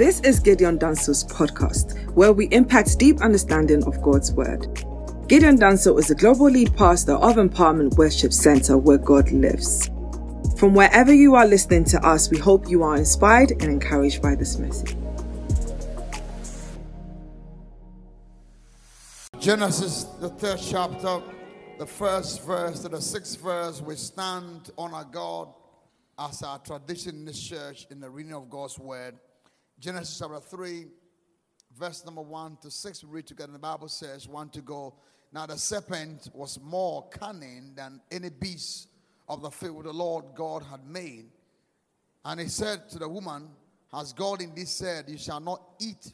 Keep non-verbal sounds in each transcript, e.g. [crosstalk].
This is Gideon Danso's podcast, where we impact deep understanding of God's Word. Gideon Danso is the global lead pastor of Empowerment Worship Center, where God lives. From wherever you are listening to us, we hope you are inspired and encouraged by this message. Genesis, the third chapter, the first verse to the sixth verse, we stand on our God as our tradition in this church in the reading of God's word. Genesis chapter 3, verse number 1 to 6, we read together. The Bible says, 1 to go. Now the serpent was more cunning than any beast of the field the Lord God had made. And he said to the woman, Has God indeed said, You shall not eat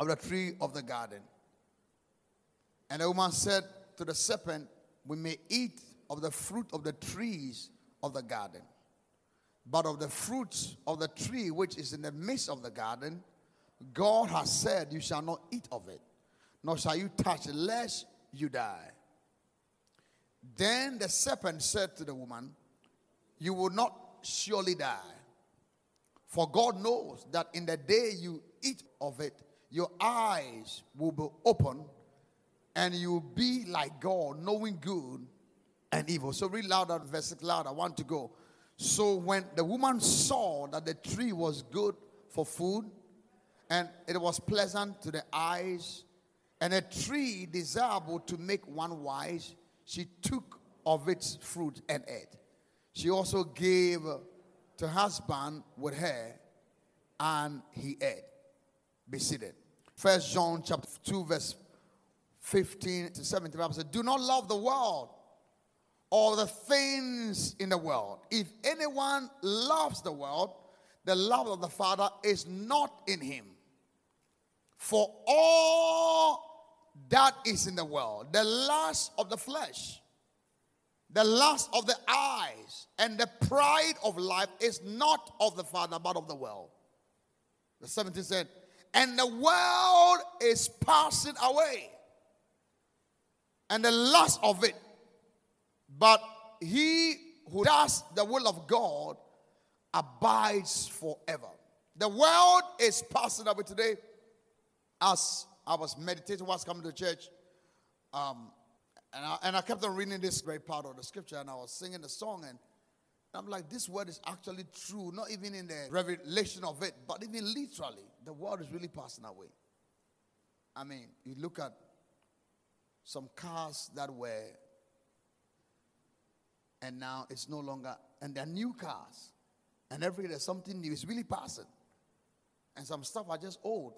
of the tree of the garden? And the woman said to the serpent, We may eat of the fruit of the trees of the garden. But of the fruit of the tree which is in the midst of the garden, God has said, You shall not eat of it, nor shall you touch it, lest you die. Then the serpent said to the woman, You will not surely die. For God knows that in the day you eat of it, your eyes will be open and you will be like God, knowing good and evil. So read louder, verse 6 louder. I want to go. So when the woman saw that the tree was good for food and it was pleasant to the eyes and a tree desirable to make one wise, she took of its fruit and ate. She also gave to husband with her and he ate. Be seated. First John chapter 2 verse 15 to 17, the Bible says, Do not love the world or the things in the world. If anyone loves the world, the love of the Father is not in him. For all that is in the world, the lust of the flesh, the lust of the eyes, and the pride of life is not of the Father, but of the world. The 17 said, And the world is passing away and the lust of it. But he who does the will of God abides forever. The world is passing away today. As I was meditating, was coming to church, um, and, I, and I kept on reading this great part of the scripture, and I was singing the song, and I'm like, this word is actually true, not even in the revelation of it, but even literally, the world is really passing away. I mean, you look at some cars that were, and now it's no longer, and they're new cars. And every day something new is really passing. And some stuff are just old.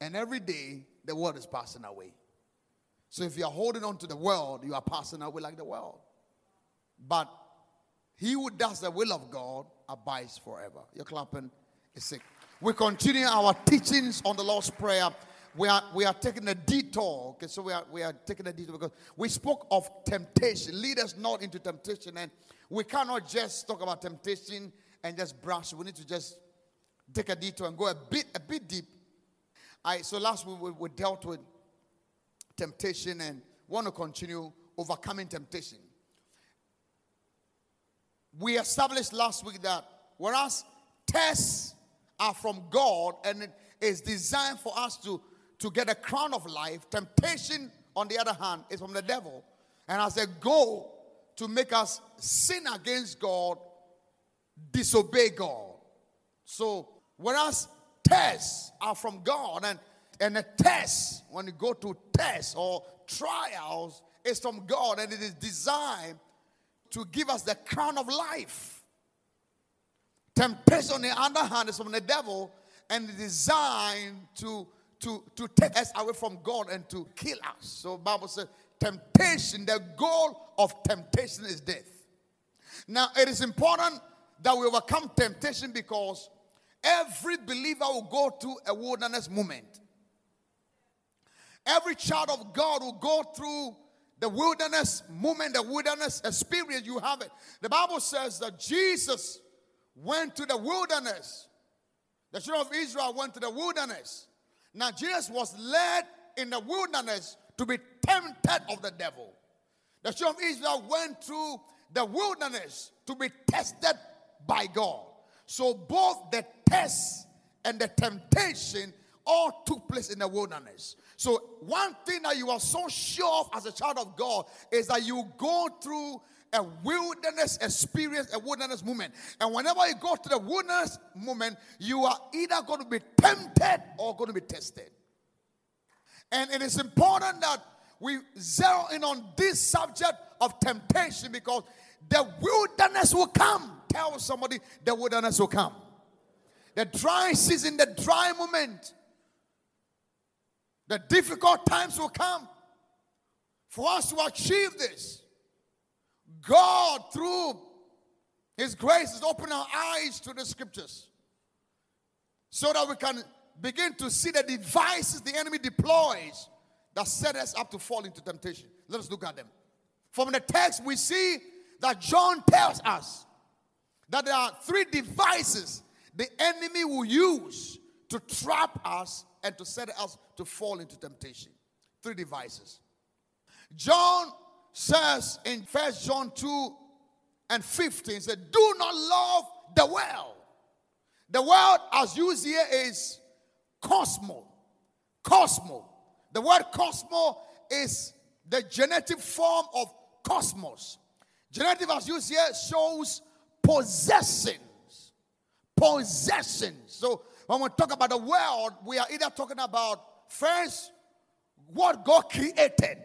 And every day the world is passing away. So if you're holding on to the world, you are passing away like the world. But he who does the will of God abides forever. You're clapping is sick. We continue our teachings on the Lord's Prayer we are we are taking a detour. Okay, so we are we are taking a detour because we spoke of temptation. Lead us not into temptation, and we cannot just talk about temptation and just brush. We need to just take a detour and go a bit a bit deep. I so last week we, we dealt with temptation and want to continue overcoming temptation. We established last week that whereas tests are from God and it is designed for us to to get a crown of life. Temptation, on the other hand, is from the devil and has a goal to make us sin against God, disobey God. So, whereas tests are from God, and, and a test, when you go to tests or trials, is from God and it is designed to give us the crown of life. Temptation, on the other hand, is from the devil and designed to to, to take us away from God and to kill us. So Bible says temptation, the goal of temptation is death. Now it is important that we overcome temptation because every believer will go through a wilderness moment. Every child of God will go through the wilderness moment, the wilderness experience. You have it. The Bible says that Jesus went to the wilderness. The children of Israel went to the wilderness. Now, Jesus was led in the wilderness to be tempted of the devil. The children of Israel went through the wilderness to be tested by God. So, both the test and the temptation all took place in the wilderness. So, one thing that you are so sure of as a child of God is that you go through a wilderness experience, a wilderness moment. And whenever you go to the wilderness moment, you are either going to be tempted or going to be tested. And it is important that we zero in on this subject of temptation because the wilderness will come. Tell somebody the wilderness will come. The dry season, the dry moment, the difficult times will come. For us to achieve this, God, through His grace, is opening our eyes to the scriptures so that we can begin to see the devices the enemy deploys that set us up to fall into temptation. Let us look at them. From the text, we see that John tells us that there are three devices the enemy will use to trap us and to set us to fall into temptation. Three devices. John says in First John 2 and 15, said, Do not love the world. The world, as used here is cosmo. Cosmo. The word cosmo is the genetic form of cosmos. Genetic as used here shows possessions. Possessions. So when we talk about the world, we are either talking about first what God created.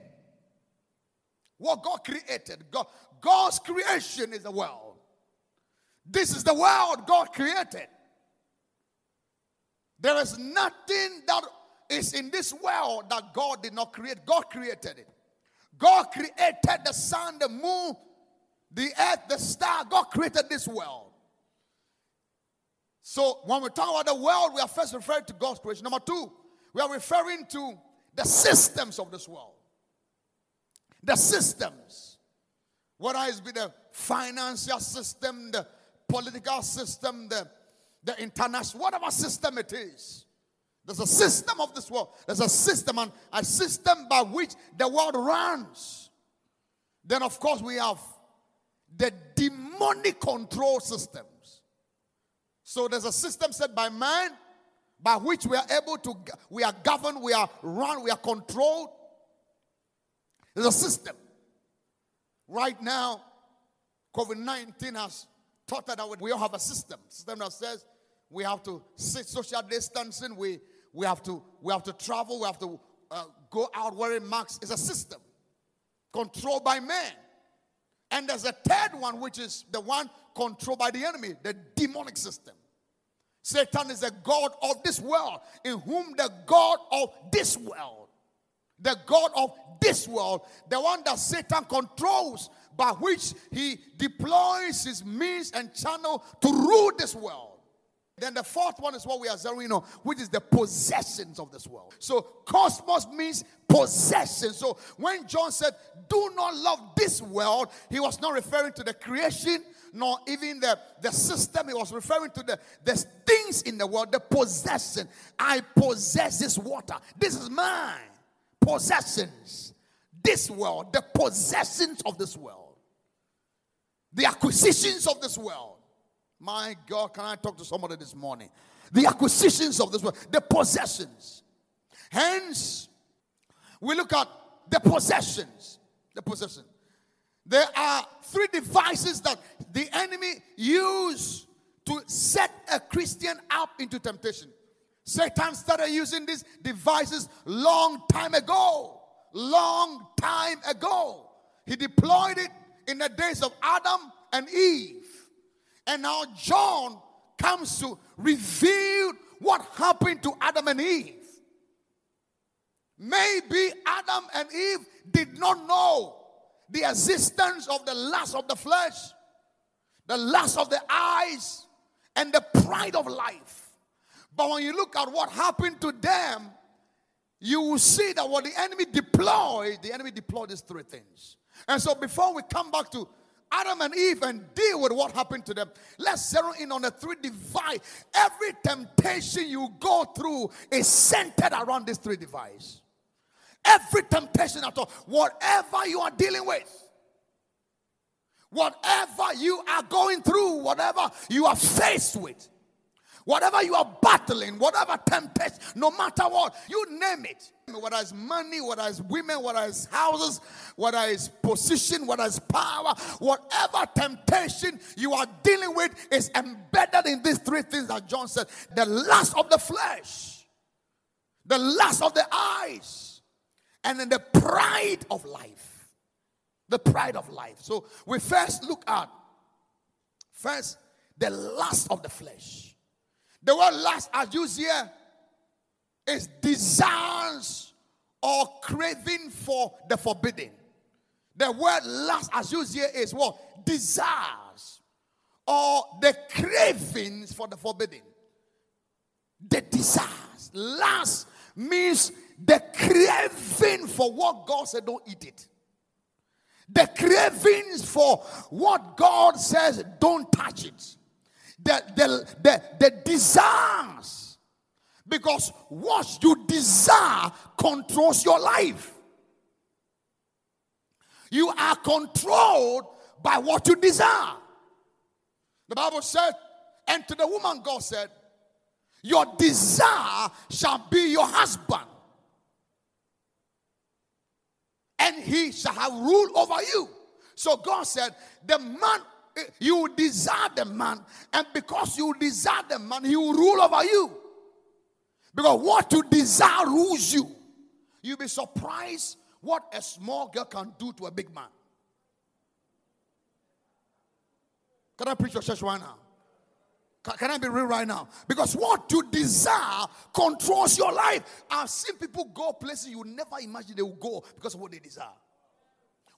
What God created. God, God's creation is the world. This is the world God created. There is nothing that is in this world that God did not create. God created it. God created the sun, the moon, the earth, the star. God created this world. So when we talk about the world, we are first referring to God's creation. Number two, we are referring to the systems of this world. The systems. Whether it's be the financial system, the political system, the, the international, whatever system it is. There's a system of this world. There's a system and a system by which the world runs. Then, of course, we have the demonic control systems. So there's a system set by man by which we are able to, we are governed, we are run, we are controlled. There's a system. Right now, COVID 19 has taught us that we all have a system. System that says we have to sit social distancing, we, we, have, to, we have to travel, we have to uh, go out wearing masks. It's a system controlled by man. And there's a third one, which is the one controlled by the enemy, the demonic system. Satan is the God of this world, in whom the God of this world, the God of this world, the one that Satan controls, by which he deploys his means and channel to rule this world. Then the fourth one is what we are zeroing on, which is the possessions of this world. So cosmos means possession. So when John said, Do not love this world, he was not referring to the creation, nor even the, the system. He was referring to the, the things in the world, the possession. I possess this water. This is mine. Possessions. This world, the possessions of this world, the acquisitions of this world. My God, can I talk to somebody this morning? The acquisitions of this world, the possessions. Hence, we look at the possessions. The possession. There are three devices that the enemy use to set a Christian up into temptation. Satan started using these devices long time ago. Long time ago. He deployed it in the days of Adam and Eve. And now John comes to reveal what happened to Adam and Eve. Maybe Adam and Eve did not know the existence of the lust of the flesh, the lust of the eyes, and the pride of life. But when you look at what happened to them, you will see that what the enemy deployed, the enemy deployed these three things. And so before we come back to Adam and Eve and deal with what happened to them. Let's zero in on the three divide. Every temptation you go through is centered around these three devices. Every temptation at all, whatever you are dealing with, whatever you are going through, whatever you are faced with, Whatever you are battling, whatever temptation, no matter what, you name it. Whether it's money, whether it's women, whether it's houses, whether it's position, whether it's power, whatever temptation you are dealing with is embedded in these three things that John said the lust of the flesh, the lust of the eyes, and then the pride of life. The pride of life. So we first look at first the lust of the flesh. The word lust, as used here, is desires or craving for the forbidden. The word lust, as used here, is what? Desires or the cravings for the forbidden. The desires. Lust means the craving for what God said, don't eat it. The cravings for what God says, don't touch it the, the, the, the desires. Because what you desire controls your life. You are controlled by what you desire. The Bible said, and to the woman, God said, Your desire shall be your husband, and he shall have rule over you. So God said, The man you desire the man, and because you desire the man, he will rule over you. Because what you desire rules you. You'll be surprised what a small girl can do to a big man. Can I preach your church right now? Can I be real right now? Because what you desire controls your life. I've seen people go places you never imagine they will go because of what they desire.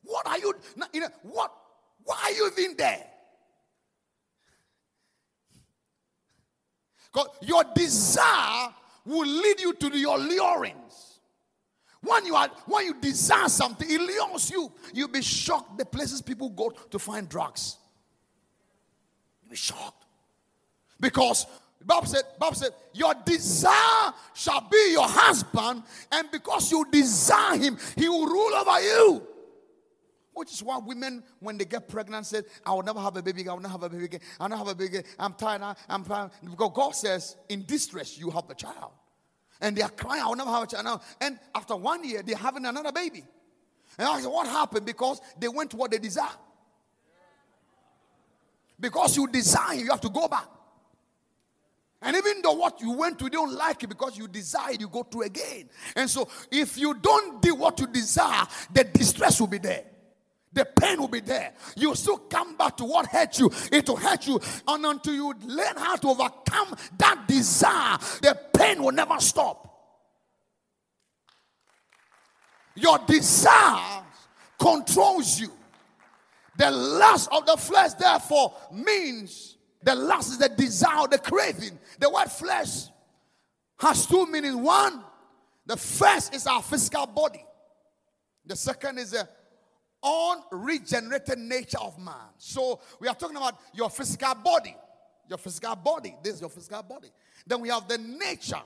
What are you, you know, what why are you even there? Because your desire will lead you to your lurings. When you are when you desire something, it lures you. You'll be shocked the places people go to find drugs. You'll be shocked. Because Bob said, Bob said, Your desire shall be your husband, and because you desire him, he will rule over you. Which is why women, when they get pregnant, say, I will never have a baby, I will never have a baby again, I will not have a baby again, I'm tired, I'm tired. Because God says, in distress, you have the child. And they are crying, I will never have a child now. And after one year, they're having another baby. And I said, What happened? Because they went to what they desire. Because you desire, you have to go back. And even though what you went to, you don't like it because you desire, you go through again. And so, if you don't do what you desire, the distress will be there. The pain will be there. You still come back to what hurt you. It will hurt you. And until you learn how to overcome that desire, the pain will never stop. Your desire controls you. The lust of the flesh, therefore, means the lust is the desire, the craving. The word flesh has two meanings. One, the first is our physical body. The second is a unregenerated nature of man. So we are talking about your physical body. Your physical body. This is your physical body. Then we have the nature,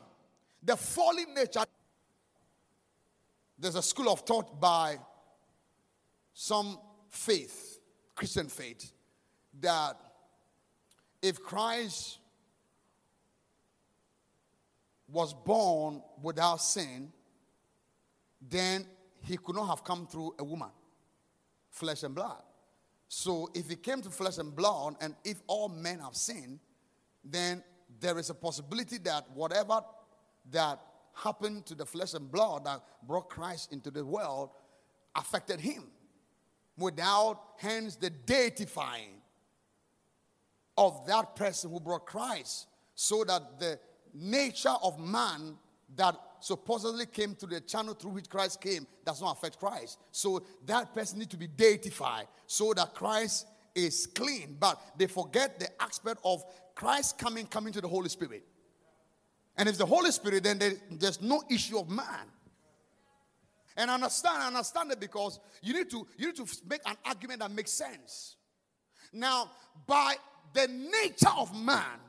the fallen nature. There's a school of thought by some faith, Christian faith, that if Christ was born without sin, then he could not have come through a woman flesh and blood. So if it came to flesh and blood, and if all men have sinned, then there is a possibility that whatever that happened to the flesh and blood that brought Christ into the world affected him without hence the deifying of that person who brought Christ so that the nature of man that supposedly came to the channel through which Christ came does not affect Christ. So that person needs to be deified so that Christ is clean. But they forget the aspect of Christ coming, coming to the Holy Spirit. And if the Holy Spirit, then there, there's no issue of man. And understand, understand it because you need to you need to make an argument that makes sense. Now, by the nature of man,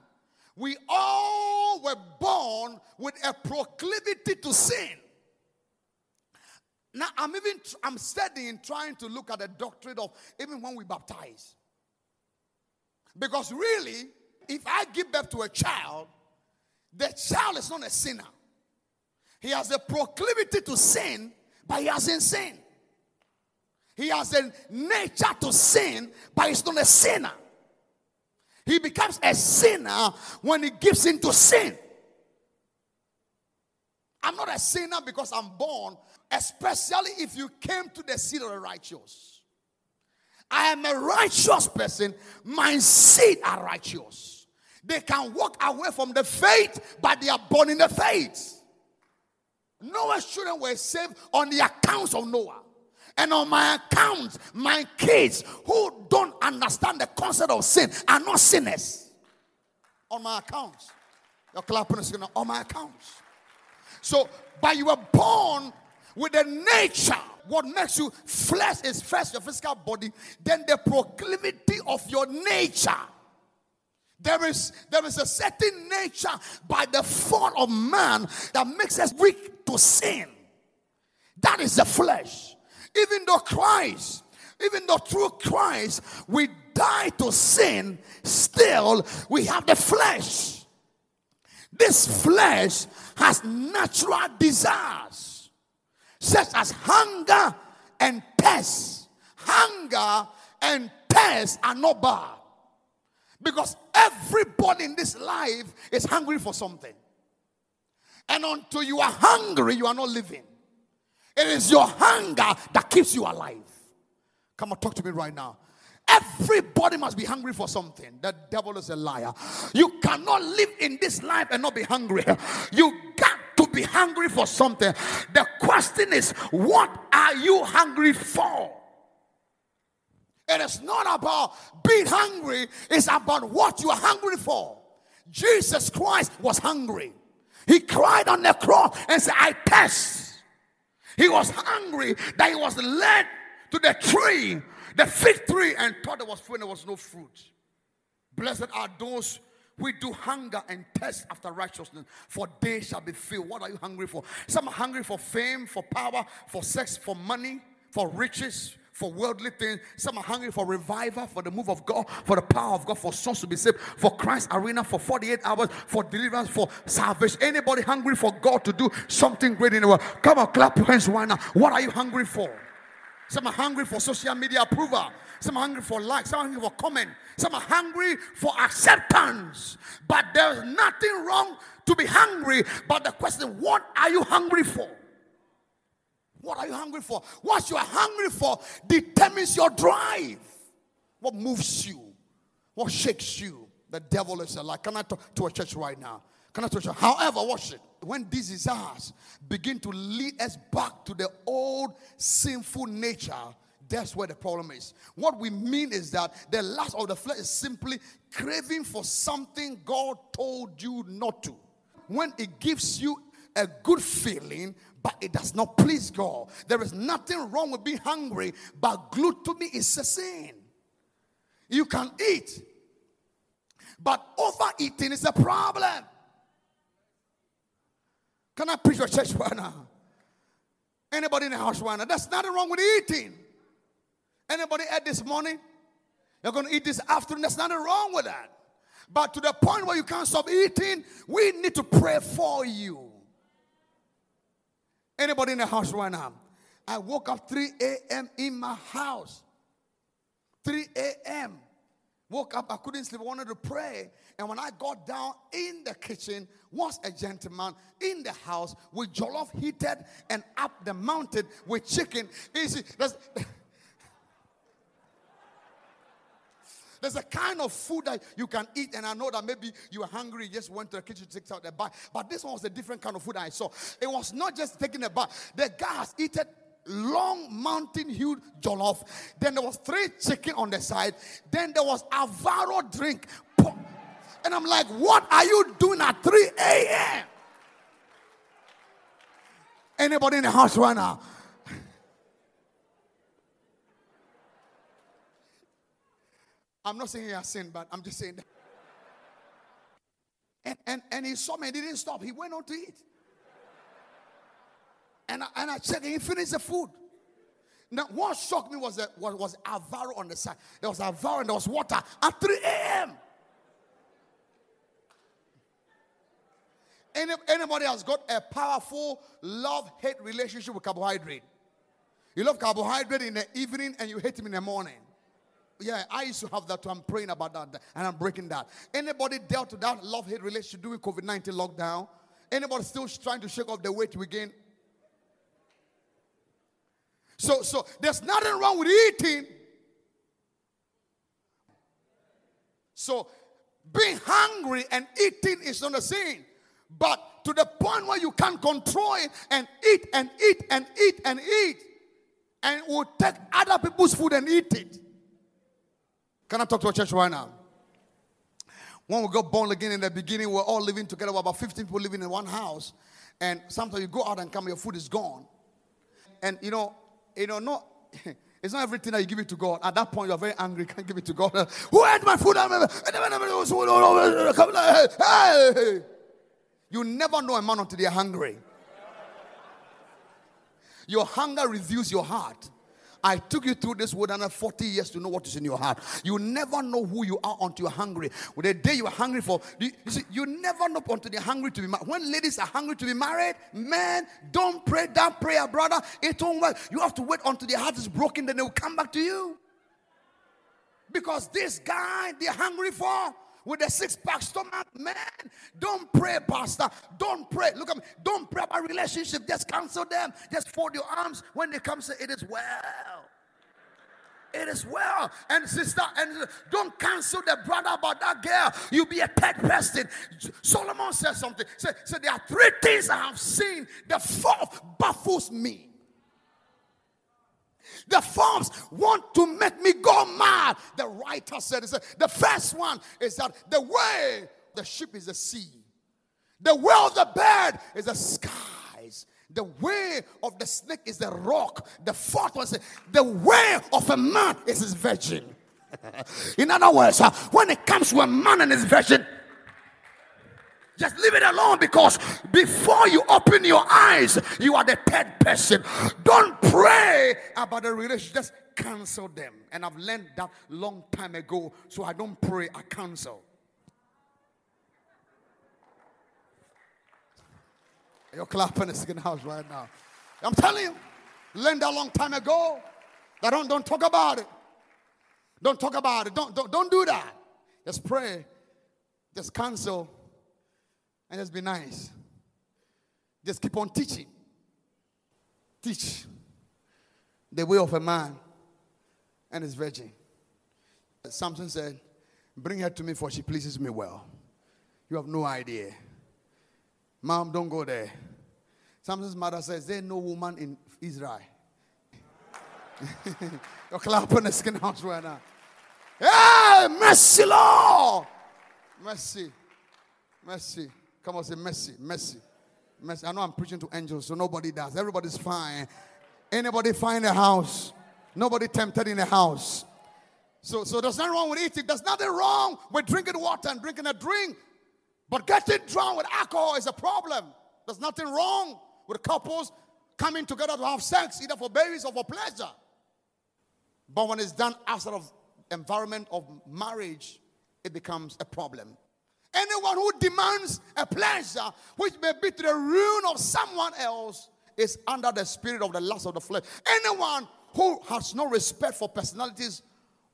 we all were born with a proclivity to sin. Now I'm even I'm studying trying to look at the doctrine of even when we baptize. Because really, if I give birth to a child The child is not a sinner. He has a proclivity to sin, but he hasn't sinned. He has a nature to sin, but he's not a sinner. He becomes a sinner when he gives into sin. I'm not a sinner because I'm born, especially if you came to the seed of the righteous. I am a righteous person. My seed are righteous. They can walk away from the faith, but they are born in the faith. Noah's children were saved on the accounts of Noah. And on my account, my kids who don't understand the concept of sin are not sinners. On my accounts. Your clapping is going on my accounts. So, but you were born with a nature. What makes you flesh is first your physical body, then the proclivity of your nature. There is, there is a certain nature by the fall of man that makes us weak to sin. That is the flesh. Even though Christ, even though through Christ we die to sin, still we have the flesh. This flesh has natural desires, such as hunger and thirst. Hunger and thirst are not bad. Because everybody in this life is hungry for something. And until you are hungry, you are not living. It is your hunger that keeps you alive. Come on, talk to me right now. Everybody must be hungry for something. The devil is a liar. You cannot live in this life and not be hungry. You got to be hungry for something. The question is, what are you hungry for? It is not about being hungry, it's about what you are hungry for. Jesus Christ was hungry. He cried on the cross and said, I thirst. He was hungry that he was led to the tree, the fig tree, and thought there was fruit and there was no fruit. Blessed are those who do hunger and thirst after righteousness, for they shall be filled. What are you hungry for? Some are hungry for fame, for power, for sex, for money, for riches, for worldly things. Some are hungry for revival, for the move of God, for the power of God, for souls to be saved, for Christ arena, for 48 hours, for deliverance, for salvation. Anybody hungry for God to do something great in the world? Come on, clap your hands right now. What are you hungry for? Some are hungry for social media approval. Some are hungry for likes. Some are hungry for comment. Some are hungry for acceptance. But there's nothing wrong to be hungry. But the question, what are you hungry for? What are you hungry for? What you are hungry for determines your drive. What moves you? What shakes you? The devil is a lie. Can I talk to a church right now? Can I talk to you? However, watch it. When these desires begin to lead us back to the old sinful nature, that's where the problem is. What we mean is that the lust of the flesh is simply craving for something God told you not to. When it gives you a good feeling, but it does not please God. There is nothing wrong with being hungry, but gluttony is a sin. You can eat, but overeating is a problem. Can I preach your church right now? Anybody in the house right now? There's nothing wrong with eating. Anybody ate this morning? You're going to eat this afternoon. There's nothing wrong with that. But to the point where you can't stop eating, we need to pray for you. Anybody in the house right now? I woke up 3 a.m. in my house. 3 a.m. Woke up, I couldn't sleep, I wanted to pray. And when I got down in the kitchen, was a gentleman in the house with jollof heated and up the mountain with chicken. Easy. There's, [laughs] there's a kind of food that you can eat, and I know that maybe you are hungry, you just went to the kitchen to take out the bite. But this one was a different kind of food I saw. It was not just taking a bite. The guy has eaten long mountain huge jollof. Then there was three chicken on the side. Then there was Alvaro drink. And I'm like, what are you doing at 3 a.m.? Anybody in the house right now? I'm not saying he has sinned, but I'm just saying that. And, and, and he saw me, he didn't stop. He went on to eat. And I, and I checked, and he finished the food. Now, what shocked me was that was, was Alvaro on the side. There was Alvaro and there was water at 3 a.m. Any, anybody has got a powerful love hate relationship with carbohydrate? You love carbohydrate in the evening and you hate him in the morning. Yeah, I used to have that too. I'm praying about that and I'm breaking that. Anybody dealt with that love hate relationship during COVID 19 lockdown? Anybody still trying to shake off the weight you gain? So, so there's nothing wrong with eating. So being hungry and eating is not the same. But to the point where you can't control it and eat and eat and eat and eat, and will take other people's food and eat it. Can I talk to a church right now? When we got born again in the beginning, we we're all living together. We're about 15 people living in one house. And sometimes you go out and come, your food is gone. And you know, you know, not [laughs] it's not everything that you give it to God. At that point, you're very angry, [laughs] can't give it to God. Who ate my food? [laughs] You never know a man until they're hungry. Your hunger reveals your heart. I took you through this wilderness 40 years to know what is in your heart. You never know who you are until you're hungry. The day you're hungry for, you, see, you never know until you're hungry to be married. When ladies are hungry to be married, man, don't pray that prayer, brother. It won't work. You have to wait until their heart is broken, then they will come back to you. Because this guy they're hungry for with a six pack stomach, man. Don't pray, Pastor. Don't pray. Look at me. Don't pray about relationship. Just cancel them. Just fold your arms when they come. Say, It is well. It is well. And sister, and don't cancel the brother about that girl. You'll be a third person. Solomon says something. Say, so there are three things I have seen. The fourth baffles me. The forms want to make me go mad. The writer said, the first one is that the way the ship is the sea, the way of the bird is the skies. The way of the snake is the rock. The fourth one says, the way of a man is his virgin. [laughs] In other words, uh, when it comes to a man and his virgin, just leave it alone because before you open your eyes, you are the third person. Don't pray about the relationship, just cancel them. And I've learned that long time ago, so I don't pray, I cancel. You're clapping the second house right now. I'm telling you, learned that long time ago. That don't, don't talk about it. Don't talk about it. Don't, don't, don't do that. Just pray. Just cancel and just be nice. Just keep on teaching. Teach the way of a man and his virgin. Samson said, Bring her to me, for she pleases me well. You have no idea. Mom, don't go there. Samson's mother says, There's no woman in Israel. [laughs] You're clapping the skin house right now. Hey, mercy, Lord. Mercy. Mercy. Come on, say mercy, mercy, mercy. I know I'm preaching to angels, so nobody does. Everybody's fine. Anybody find a house? Nobody tempted in a house. So, so there's nothing wrong with eating. There's nothing wrong with drinking water and drinking a drink. But getting drunk with alcohol is a problem. There's nothing wrong with couples coming together to have sex, either for babies or for pleasure. But when it's done outside of environment of marriage, it becomes a problem. Anyone who demands a pleasure which may be to the ruin of someone else is under the spirit of the lust of the flesh. Anyone who has no respect for personalities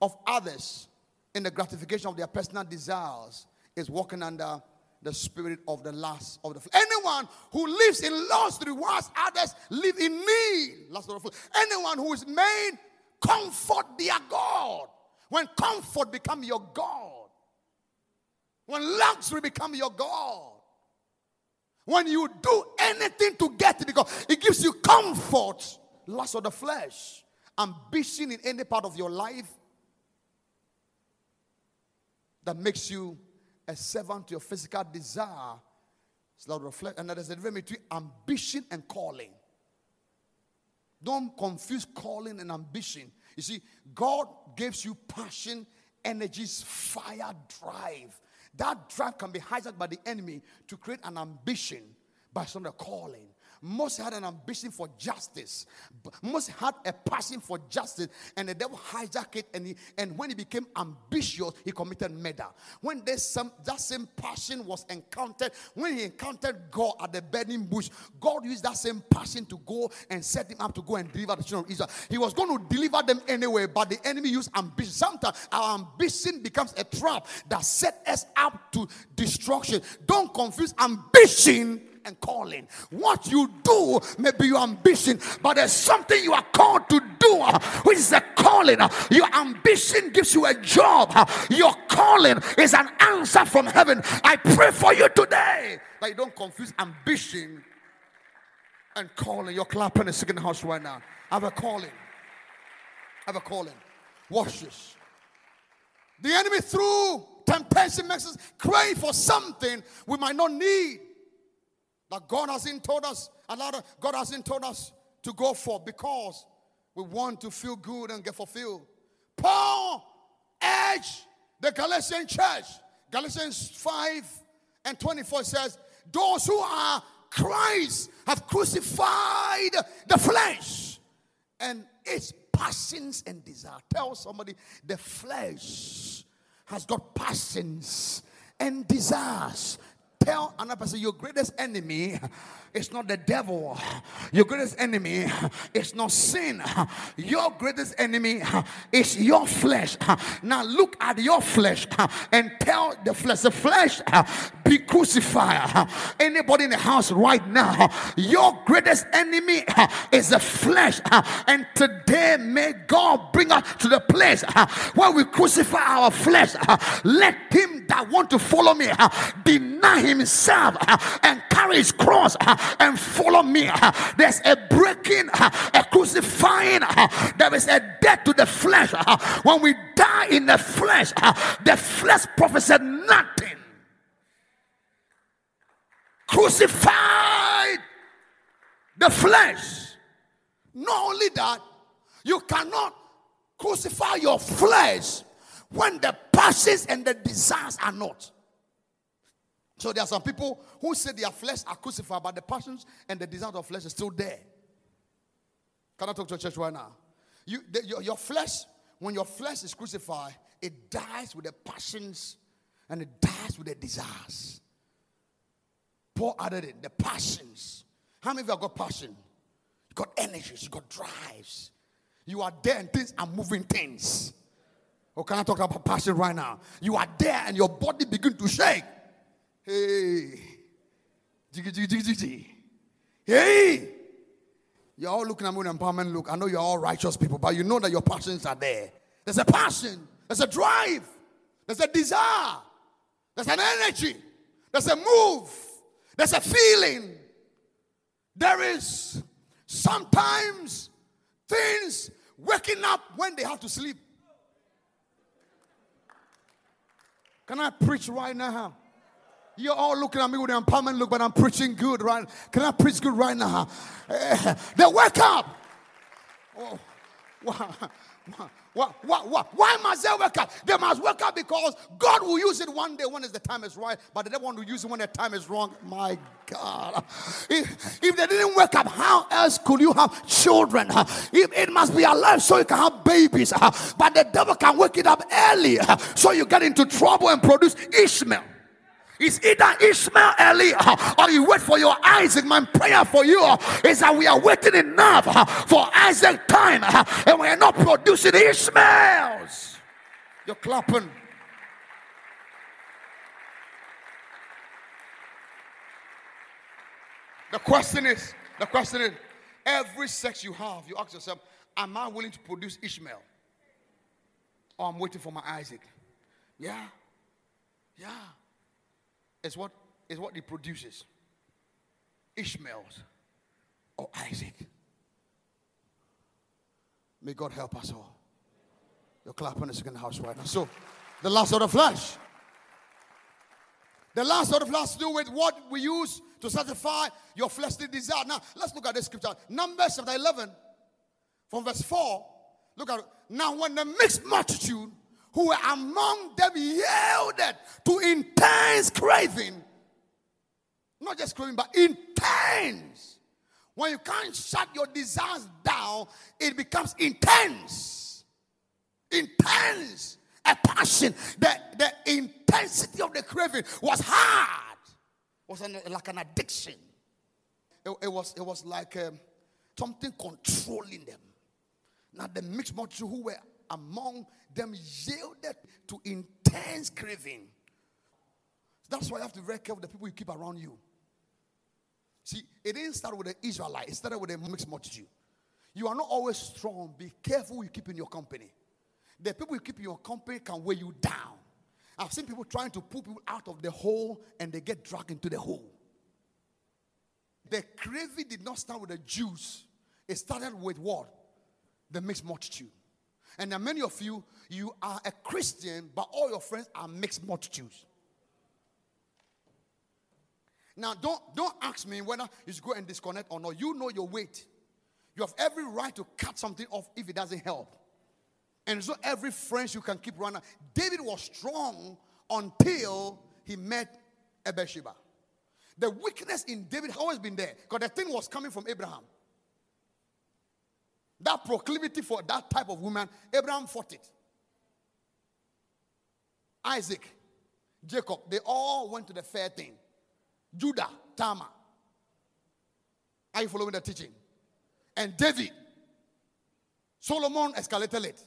of others in the gratification of their personal desires is walking under the spirit of the lust of the flesh. Anyone who lives in lust rewards others live in need. Lust of the flesh. Anyone who is made comfort their God. When comfort become your God, when luxury become your God. When you do anything to get it because it gives you comfort, lust of the flesh, ambition in any part of your life that makes you a servant to your physical desire. It's of the. And there's a difference between ambition and calling. Don't confuse calling and ambition. You see, God gives you passion, energies, fire, drive that drive can be hijacked by the enemy to create an ambition by some of the calling. Moses had an ambition for justice. Moses had a passion for justice, and the devil hijacked it. And, he, and when he became ambitious, he committed murder. When there's some, that same passion was encountered, when he encountered God at the burning bush, God used that same passion to go and set him up to go and deliver the children of Israel. He was going to deliver them anyway, but the enemy used ambition. Sometimes our ambition becomes a trap that set us up to destruction. Don't confuse ambition and calling. What you do may be your ambition, but there's something you are called to do, uh, which is a calling. Your ambition gives you a job, your calling is an answer from heaven. I pray for you today that you don't confuse ambition and calling. You're clapping in the second house right now. I have a calling. I have a calling. Watch this. The enemy through temptation makes us crave for something we might not need. That God hasn't told us, a lot of God hasn't told us to go for because we want to feel good and get fulfilled. Paul urged the Galatian church, Galatians 5 and 24 says, Those who are Christ have crucified the flesh and its passions and desire. Tell somebody the flesh has got passions and desires tell another person your greatest enemy is not the devil, your greatest enemy is not sin, your greatest enemy is your flesh. Now look at your flesh and tell the flesh, the flesh be crucified. Anybody in the house right now, your greatest enemy is the flesh, and today may God bring us to the place where we crucify our flesh. Let him that want to follow me deny himself uh, and carry his cross uh, and follow me. Uh, there's a breaking, a crucifying, there is a death to the flesh. When we die in the flesh, the flesh prophesied nothing. Crucified the flesh. Not only that, you cannot crucify your flesh when the passions and the desires are not. So there are some people who say their flesh are crucified, but the passions and the desires of flesh is still there. Can I talk to a church right now? You, the, your, your flesh, when your flesh is crucified, it dies with the passions and it dies with the desires. Paul added it, the passions. How many of you have got passion? You got energies, you got drives. You are there and things are moving things. Or can I talk about passion right now? You are there and your body begin to shake. Hey. Hey. You're all looking at me with empowerment look. I know you're all righteous people, but you know that your passions are there. There's a passion, there's a drive, there's a desire, there's an energy, there's a move, there's a feeling. There is sometimes things waking up when they have to sleep. Can I preach right now? You're all looking at me with an empowerment look, but I'm preaching good, right? Can I preach good right now? Uh, they wake up. Oh, why, why, why, why, why must they wake up? They must wake up because God will use it one day when the time is right, but they don't want to use it when the time is wrong. My God. If, if they didn't wake up, how else could you have children? If it must be alive so you can have babies, but the devil can wake it up early so you get into trouble and produce Ishmael. It's either Ishmael Eli or you wait for your Isaac. My prayer for you is that we are waiting enough for Isaac time and we are not producing Ishmaels. You're clapping. The question is, the question is, every sex you have, you ask yourself, am I willing to produce Ishmael? Or I'm waiting for my Isaac? Yeah. Yeah is what is what he produces. Ishmael's or Isaac. May God help us all. You're clapping the second house right now. So, the last of the flesh. The last of the flesh to do with what we use to satisfy your fleshly desire. Now, let's look at this scripture. Numbers chapter 11, from verse 4. Look at it. Now, when the mixed multitude who were among them yielded to intense craving. Not just craving, but intense. When you can't shut your desires down, it becomes intense. Intense. A passion. The, the intensity of the craving was hard. It was an, like an addiction. It, it, was, it was like um, something controlling them. Now, the mixed multitude who were among them yielded to intense craving. That's why you have to be very careful the people you keep around you. See, it didn't start with the Israelite, it started with a mixed multitude. You are not always strong. Be careful you keep in your company. The people you keep in your company can weigh you down. I've seen people trying to pull people out of the hole and they get dragged into the hole. The craving did not start with the Jews, it started with what? The mixed multitude. And there are many of you, you are a Christian, but all your friends are mixed multitudes. Now, don't, don't ask me whether you should go and disconnect or not. You know your weight. You have every right to cut something off if it doesn't help. And so every friend you can keep running. David was strong until he met Bathsheba. The weakness in David has always been there because the thing was coming from Abraham. That proclivity for that type of woman, Abraham fought it. Isaac, Jacob, they all went to the fair thing. Judah, Tamar. Are you following the teaching? And David, Solomon escalated it.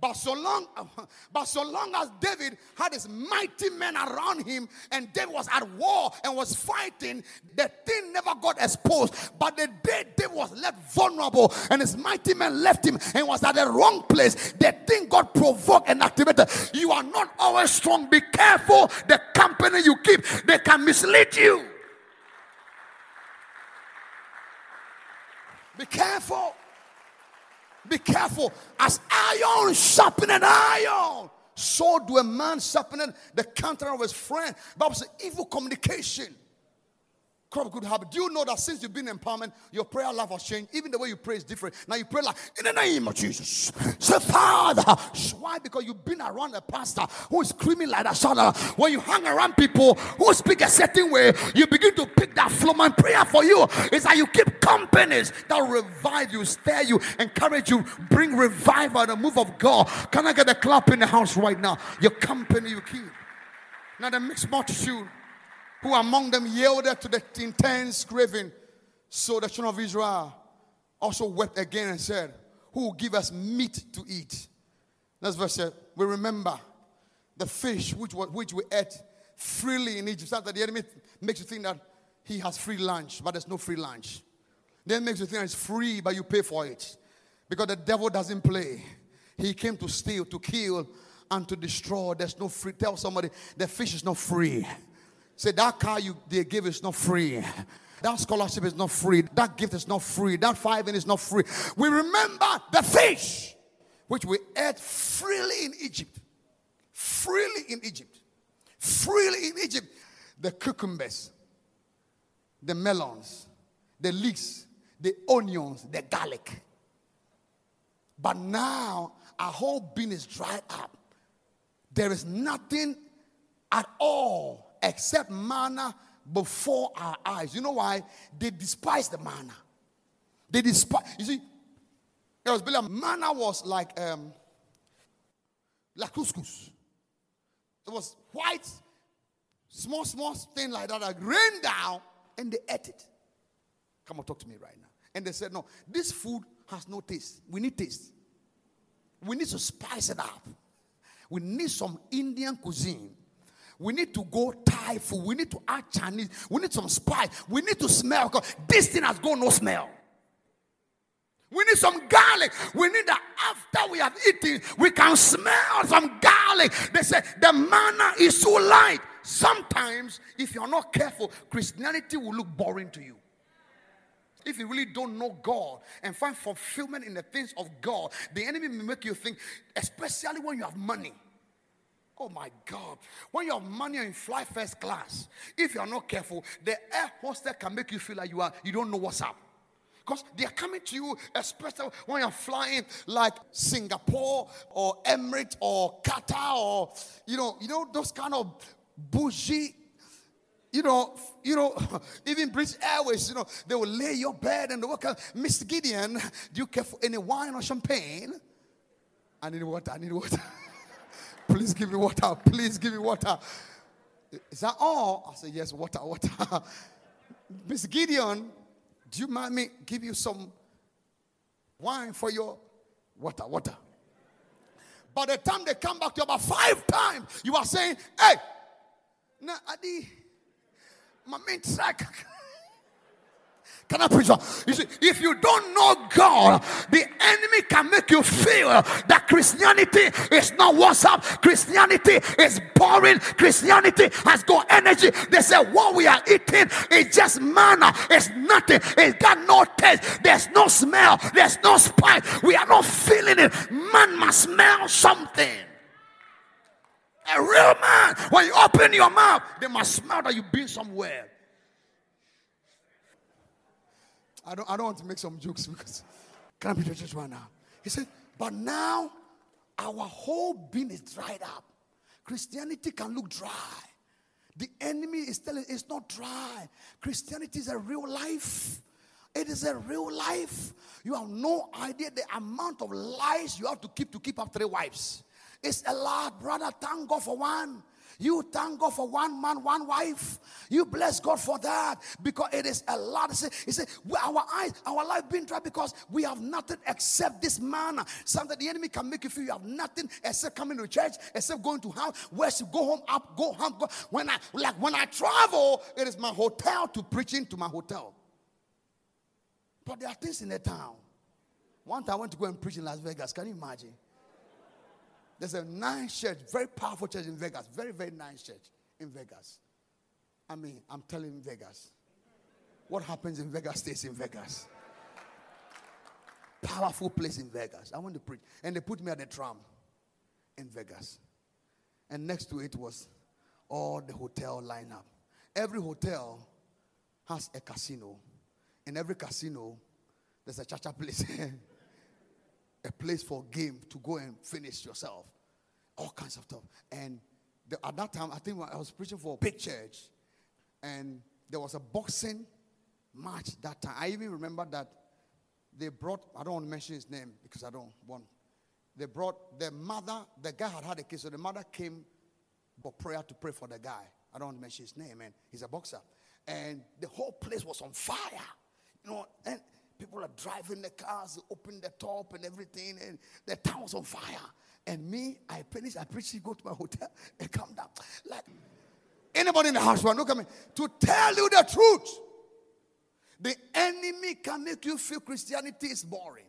But so long, [laughs] but so long as David had his mighty men around him and David was at war and was fighting, the thing never got exposed. But the day David was left vulnerable and his mighty men left him and was at the wrong place, the thing got provoked and activated. You are not always strong. Be careful the company you keep, they can mislead you. Be careful. Be careful. As iron sharpened iron, so do a man sharpen the counter of his friend. Bible says evil communication crop good habit. Do you know that since you've been in empowerment, your prayer life has changed? Even the way you pray is different. Now you pray like, in the name of Jesus. Say, Father. Why? Because you've been around a pastor who is screaming like that. Son, when you hang around people who speak a certain way, you begin to pick that flow. My prayer for you is that you keep companies that revive you, stir you, encourage you, bring revival and the move of God. Can I get a clap in the house right now? Your company you keep. Now the mixed multitude who among them yielded to the intense craving. So the children of Israel also wept again and said, Who will give us meat to eat? Next verse said, We remember the fish which, which we ate freely in Egypt. That the enemy makes you think that he has free lunch, but there's no free lunch. Then makes you think it's free, but you pay for it. Because the devil doesn't play. He came to steal, to kill, and to destroy. There's no free. Tell somebody the fish is not free. Say that car you they give is not free. That scholarship is not free. That gift is not free. That five in is not free. We remember the fish which we ate freely in Egypt. Freely in Egypt. Freely in Egypt. The cucumbers, the melons, the leeks, the onions, the garlic. But now our whole bean is dried up. There is nothing at all except manna before our eyes. You know why? They despise the manna. They despise. You see, it was Balaam. Manna was like um, like couscous. It was white, small, small thing like that that rained down, and they ate it. Come on, talk to me right now. And they said, No, this food has no taste. We need taste. We need to spice it up. We need some Indian cuisine we need to go Thai food. We need to add Chinese. We need some spice. We need to smell this thing has got no smell. We need some garlic. We need that after we have eaten, we can smell some garlic. They say the manna is so light. Sometimes, if you're not careful, Christianity will look boring to you. If you really don't know God and find fulfillment in the things of God, the enemy may make you think, especially when you have money. Oh my God. When you have money and fly first class, if you are not careful, the air hostess can make you feel like you are you don't know what's up. Because they are coming to you, especially when you're flying like Singapore or Emirates or Qatar or you know, you know, those kind of bougie, you know, you know, [laughs] even British Airways, you know, they will lay your bed and work out. Mr. Gideon, do you care for any wine or champagne? I need water. I need water. [laughs] Please give me water. Please give me water. Is that all? I said, Yes, water, water. [laughs] Miss Gideon, do you mind me give you some wine for your water, water? By the time they come back to you about five times, you are saying, Hey, na adi, my main track. [laughs] Can I preach? You see, if you don't know God, the enemy can make you feel that Christianity is not what's up. Christianity is boring. Christianity has got energy. They say what we are eating is just manna. It's nothing. It's got no taste. There's no smell. There's no spice. We are not feeling it. Man must smell something. A real man, when you open your mouth, they must smell that you've been somewhere. I don't, I don't want to make some jokes [laughs] because can I be the church right now? He said, but now our whole being is dried up. Christianity can look dry. The enemy is telling it's not dry. Christianity is a real life. It is a real life. You have no idea the amount of lies you have to keep to keep up three wives. It's a lot, brother. Thank God for one. You thank God for one man, one wife. You bless God for that because it is a lot. He said, Our eyes, our life being dry because we have nothing except this man. Something the enemy can make you feel you have nothing except coming to church, except going to house, worship, go home, up, go home. Go. When I like when I travel, it is my hotel to preaching to my hotel. But there are things in the town. One time I went to go and preach in Las Vegas. Can you imagine? There's a nice church, very powerful church in Vegas. Very, very nice church in Vegas. I mean, I'm telling Vegas. What happens in Vegas stays in Vegas. Powerful place in Vegas. I want to preach. And they put me at the tram in Vegas. And next to it was all the hotel lineup. Every hotel has a casino. In every casino, there's a cha-cha place. [laughs] a place for game to go and finish yourself. All kinds of stuff. And the, at that time, I think I was preaching for a big church, and there was a boxing match that time. I even remember that they brought, I don't want to mention his name because I don't want. They brought the mother, the guy had had a case, so the mother came for prayer to pray for the guy. I don't want to mention his name, and he's a boxer. And the whole place was on fire. You know, and People are driving the cars, open the top and everything, and the town was on fire. And me, I finish, I preach, go to my hotel and come down. Like anybody in the house, look at me. To tell you the truth, the enemy can make you feel Christianity is boring.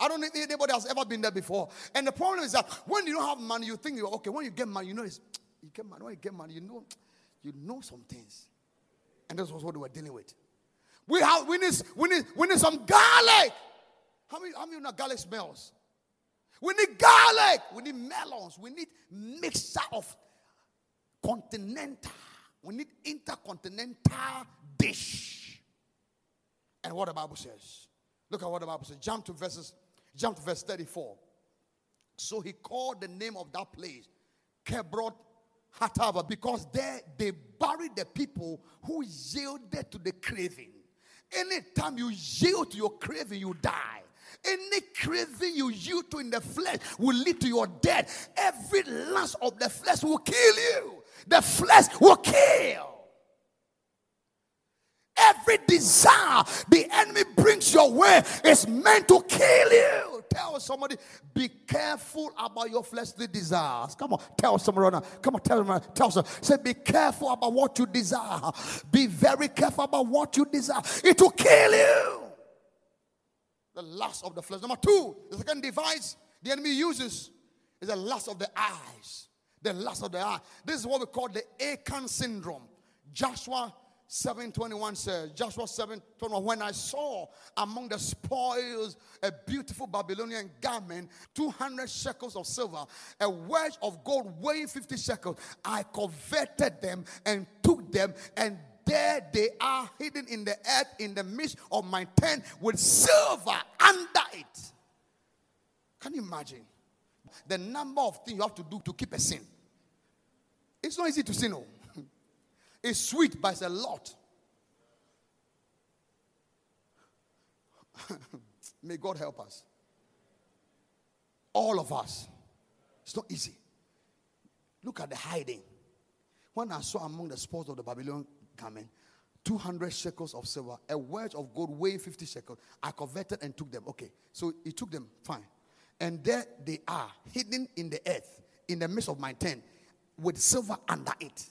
I don't if anybody has ever been there before. And the problem is that when you don't have money, you think you're okay. When you get money, you know it's you get money. When you get money, you know you know some things. And that's what they were dealing with. We have we need we need we need some garlic. How many how many know garlic smells? We need garlic. We need melons. We need mixture of continental. We need intercontinental dish. And what the Bible says. Look at what the Bible says. Jump to verses, jump to verse 34. So he called the name of that place Kibroth Hattaavah because there they buried the people who yielded to the craving. Anytime you yield to your craving, you die. Any craving you yield to in the flesh will lead to your death. Every lust of the flesh will kill you. The flesh will kill. Every desire the enemy brings your way is meant to kill you. Tell somebody, be careful about your fleshly desires. Come on, tell someone. Come on, tell someone. Tell someone. Say, be careful about what you desire. Be very careful about what you desire. It will kill you. The lust of the flesh. Number two, the second device the enemy uses is the lust of the eyes. The lust of the eye. This is what we call the Achan syndrome. Joshua 721 says, Joshua 721, when I saw among the spoils a beautiful Babylonian garment, 200 shekels of silver, a wedge of gold weighing 50 shekels, I coveted them and took them and there they are hidden in the earth in the midst of my tent with silver under it. Can you imagine the number of things you have to do to keep a sin? It's not easy to sin. No. It's sweet, but it's a lot. May God help us. All of us. It's not easy. Look at the hiding. When I saw among the spoils of the Babylon coming, 200 shekels of silver, a wedge of gold weighing 50 shekels, I converted and took them. Okay, so he took them, fine. And there they are, hidden in the earth, in the midst of my tent, with silver under it.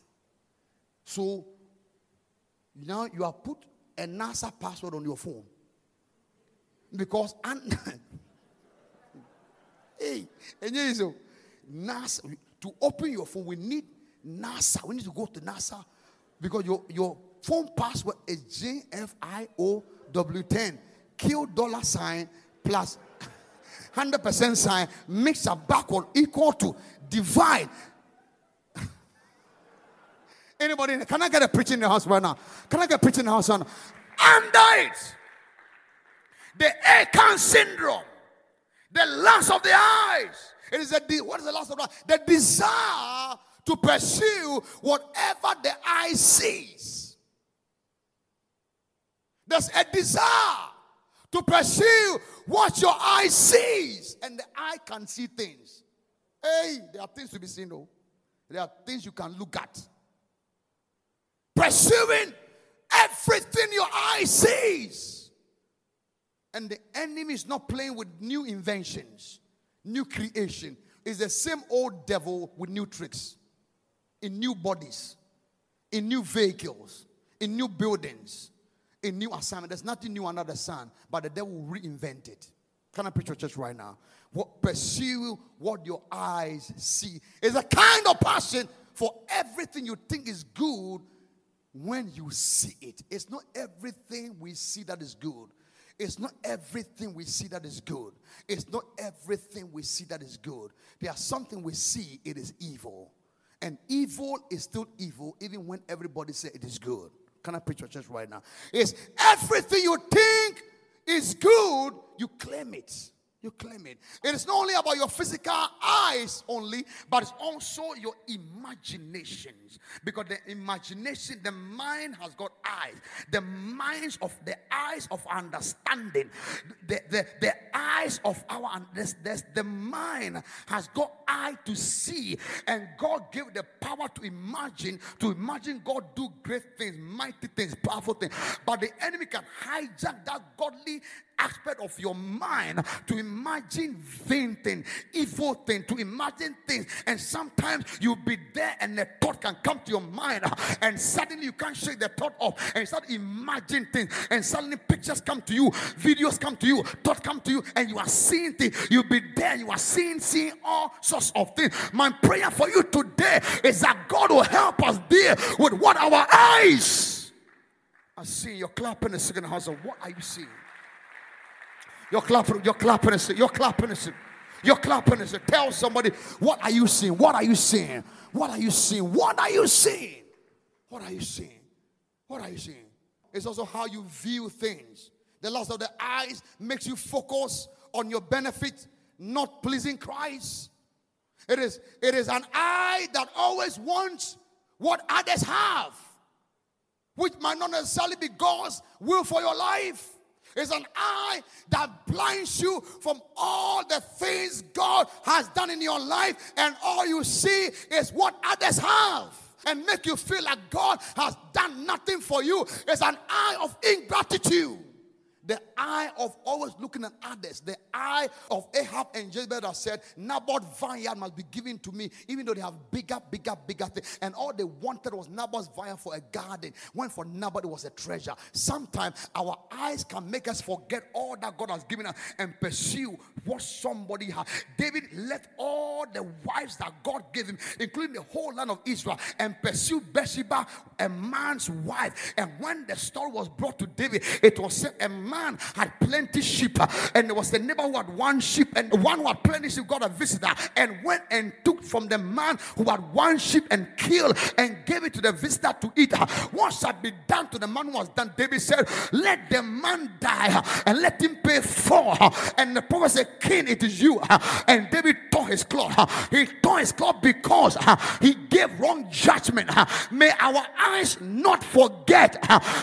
So now you have put a NASA password on your phone. Because, and, [laughs] hey, and you know, NASA, to open your phone, we need NASA. We need to go to NASA because your, your phone password is JFIOW10. Kill dollar sign plus [laughs] 100% sign, mix a backward equal to divide. Anybody, can I get a preaching in the house right now? Can I get a preaching in the house right now? Under it, the Achan syndrome, the lust of the eyes. It is a de- what is the lust of the eyes? The desire to pursue whatever the eye sees. There's a desire to pursue what your eye sees, and the eye can see things. Hey, there are things to be seen, though. There are things you can look at. Pursuing everything your eye sees. And the enemy is not playing with new inventions, new creation. It's the same old devil with new tricks, in new bodies, in new vehicles, in new buildings, in new assignment. There's nothing new under the sun, but the devil will reinvent it. Can I preach your church right now? What pursue what your eyes see. It's a kind of passion for everything you think is good when you see it. It's not everything we see that is good. It's not everything we see that is good. It's not everything we see that is good. There's something we see, it is evil. And evil is still evil, even when everybody say it is good. Can I preach your church right now? It's everything you think is good, you claim it. You claim it. It is not only about your physical eyes only, but it's also your imaginations. Because the imagination, the mind has got eyes. The minds of the eyes of understanding, the, the, the eyes of our this, this, the mind has got eye to see. And God gave the power to imagine, to imagine God do great things, mighty things, powerful things. But the enemy can hijack that godly aspect of your mind to imagine vain things, evil things, to imagine things. And sometimes you'll be there and a thought can come to your mind and suddenly you can't shake the thought off and start imagining things. And suddenly pictures come to you, videos come to you, thoughts come to you, and you are seeing things. You'll be there, you are seeing, seeing all sorts of things. My prayer for you today is that God will help us deal with what our eyes are seeing. You're clapping the second house. Of what are you seeing? You're clapping, you're clapping. You're clapping it. You're clapping it. Tell somebody, what are you seeing? What are you seeing? What are you seeing? What are you seeing? What are you seeing? What are you seeing? It's also how you view things. The lust of the eyes makes you focus on your benefit, not pleasing Christ. It is, it is an eye that always wants what others have, which might not necessarily be God's will for your life is an eye that blinds you from all the things God has done in your life, and all you see is what others have. And make you feel like God has done nothing for you. It's an eye of ingratitude the eye of always looking at others, the eye of Ahab and Jezebel that said, Naboth's vineyard must be given to me, even though they have bigger, bigger, bigger things. And all they wanted was Naboth's vineyard for a garden, when for Naboth was a treasure. Sometimes our eyes can make us forget all that God has given us and pursue what somebody has. David left all the wives that God gave him, including the whole land of Israel, and pursued Bathsheba, a man's wife. And when the story was brought to David, it was said, A man had plenty sheep, uh, and there was a neighbor who had one sheep, and one who had plenty sheep got a visitor and went and took from the man who had one sheep and killed and gave it to the visitor to eat. Uh, what shall be done to the man who was done? David said, Let the man die uh, and let him pay four. And the prophet said, King, it is you. And David tore his cloth. He tore his cloth because he gave wrong judgment. May our eyes not forget.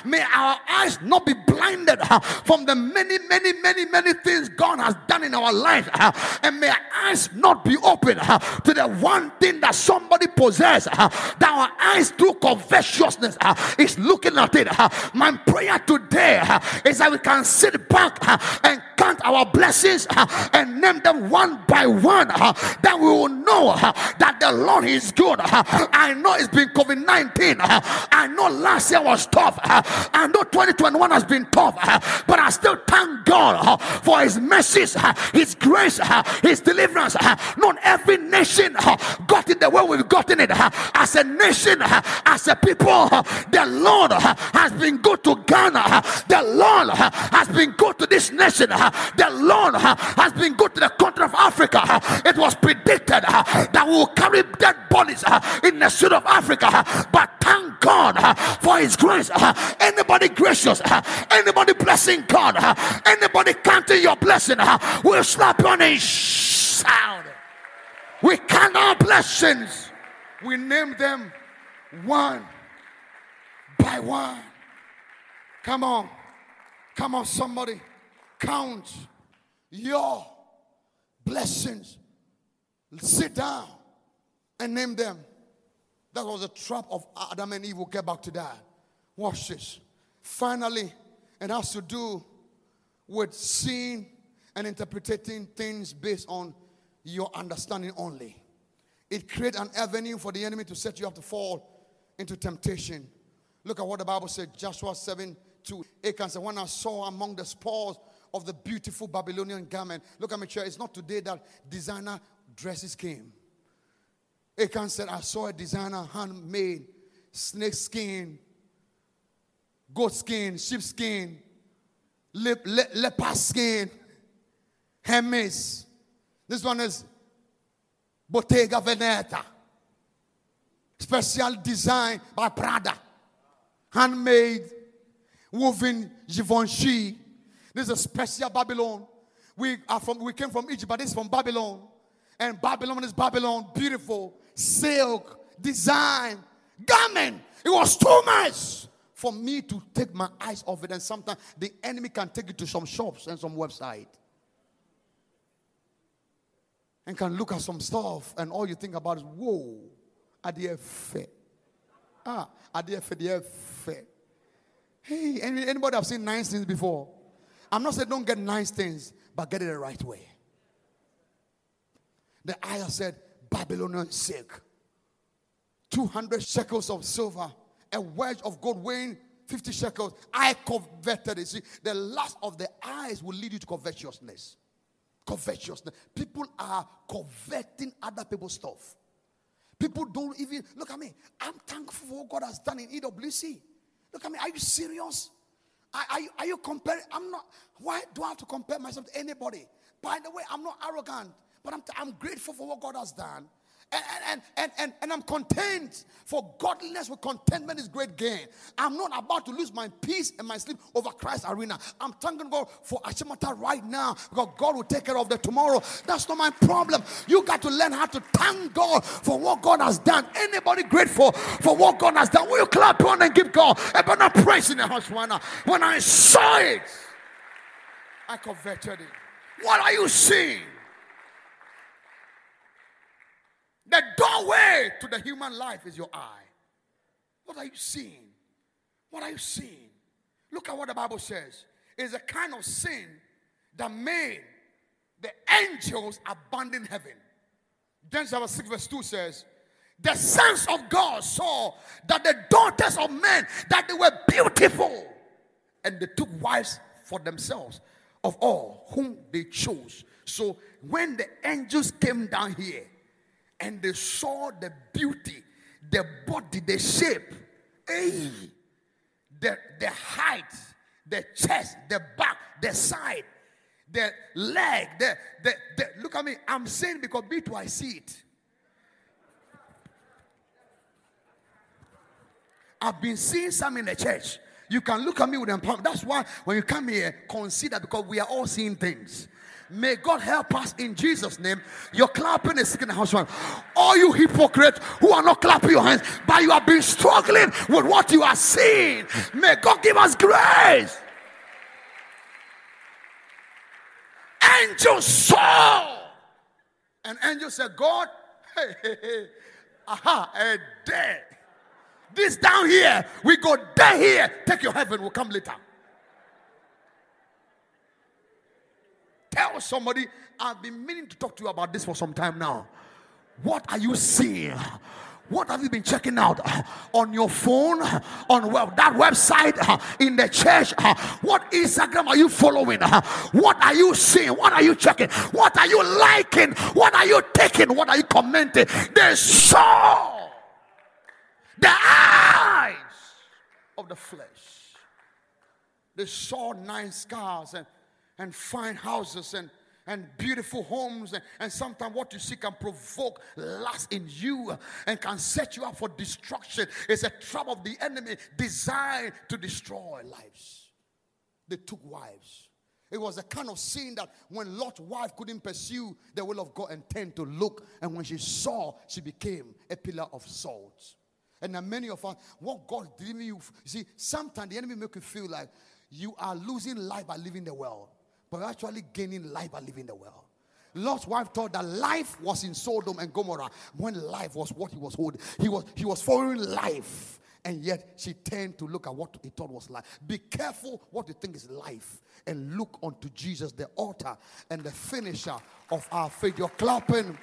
May our eyes not be blinded from the many, many, many, many things God has done in our life. Uh, and may our eyes not be open uh, to the one thing that somebody possesses. Uh, that our eyes through covetousness is looking at it. My prayer today is that we can sit back and count our blessings and name them one by one. Then we will know that the Lord is good. I know it's been COVID 19. I know last year was tough. I know 2021 has been tough. But I still thank God uh, for His mercies, uh, His grace, uh, His deliverance. Not every nation got it the way we've gotten it. As a nation, as a people, the Lord has been good to Ghana. The Lord has been good to this nation. The Lord has been good to the country of Africa. It was predicted that we will carry dead bodies in the south of Africa. But thank God for His grace. Anybody gracious, anybody blessing God, anybody counting your blessing, uh, will slap on a sound. We count our blessings. We name them one by one. Come on. Come on, somebody. Count your blessings. Sit down and name them. That was a trap of Adam and Eve. We'll get back to that. Watch this. Finally, it has to do with seeing and interpreting things based on your understanding only. It creates an avenue for the enemy to set you up to fall into temptation. Look at what the Bible said, Joshua 7 2. Achan said, When I saw among the spoils of the beautiful Babylonian garment, look at me, chair. It's not today that designer dresses came. Achan said, I saw a designer handmade snake skin, goat skin, sheep skin, lep, le, leopard skin, Hermes. This one is Bottega Veneta. Special design by Prada. Handmade, woven Givenchy. This is a special Babylon. We are from we came from Egypt, but this is from Babylon. And Babylon is Babylon, beautiful, silk, design, garment. It was too much for me to take my eyes off it. And sometimes the enemy can take it to some shops and some website and can look at some stuff, and all you think about is, whoa, adie fe. Ah, adie fe. Hey, anybody have seen nice things before? I'm not saying don't get nice things, but get it the right way. The ayah said, Babylonian silk, 200 shekels of silver, a wedge of gold weighing 50 shekels. I coveted it. See, the lust of the eyes will lead you to covetousness covetousness. People are coveting other people's stuff. People don't even look at me. I'm thankful for what God has done in EWC. Look at me. Are you serious? Are, are, you, are you comparing? I'm not. Why do I have to compare myself to anybody? By the way, I'm not arrogant, but I'm, I'm grateful for what God has done and, and, and, and, I'm content. For godliness with contentment is great gain. I'm not about to lose my peace and my sleep over Christ arena. I'm thanking God for Achimota right now because God will take care of the tomorrow. That's not my problem. You got to learn how to thank God for what God has done. Anybody grateful for what God has done? Will you clap on and give God a better praise in the house right now? When I saw it, I converted it. What are you seeing? The doorway to the human life is your eye. What are you seeing? What are you seeing? Look at what the Bible says. It's a kind of sin that made the angels abandon heaven. Genesis 6, verse 2 says, The sons of God saw that the daughters of men that they were beautiful, and they took wives for themselves of all whom they chose. So when the angels came down here, and they saw the beauty, the body, the shape, hey, the, the height, the chest, the back, the side, the leg, the, the, the look at me. I'm saying because too, I see it. I've been seeing some in the church. You can look at me with empowerment. That's why when you come here, consider because we are all seeing things. May God help us in Jesus' name. Your clapping is in the house. All you hypocrites who are not clapping your hands, but you have been struggling with what you are seeing. May God give us grace. Angel saw. And angel said, God, hey, hey, hey, aha, a day. This down here, we go there here. Take your heaven, we'll come later. Tell somebody, I've been meaning to talk to you about this for some time now. What are you seeing? What have you been checking out uh, on your phone, on web, that website, uh, in the church? Uh, what Instagram are you following? What are you seeing? What are you checking? What are you liking? What are you taking? What are you commenting? They saw the eyes of the flesh. They saw nine scars and and fine houses and and beautiful homes. And, and sometimes what you see can provoke lust in you and can set you up for destruction. It's a trap of the enemy designed to destroy lives. They took wives. It was a kind of sin that when Lot's wife couldn't pursue the will of God and tend to look, and when she saw, she became a pillar of salt. And many of us, what God giving you, you see, sometimes the enemy make you feel like you are losing life by living the world but actually gaining life by living the world. Lot's wife thought that life was in Sodom and Gomorrah when life was what he was holding. He was he was following life, and yet she turned to look at what he thought was life. Be careful what you think is life, and look unto Jesus, the author and the finisher of our faith. Your clapping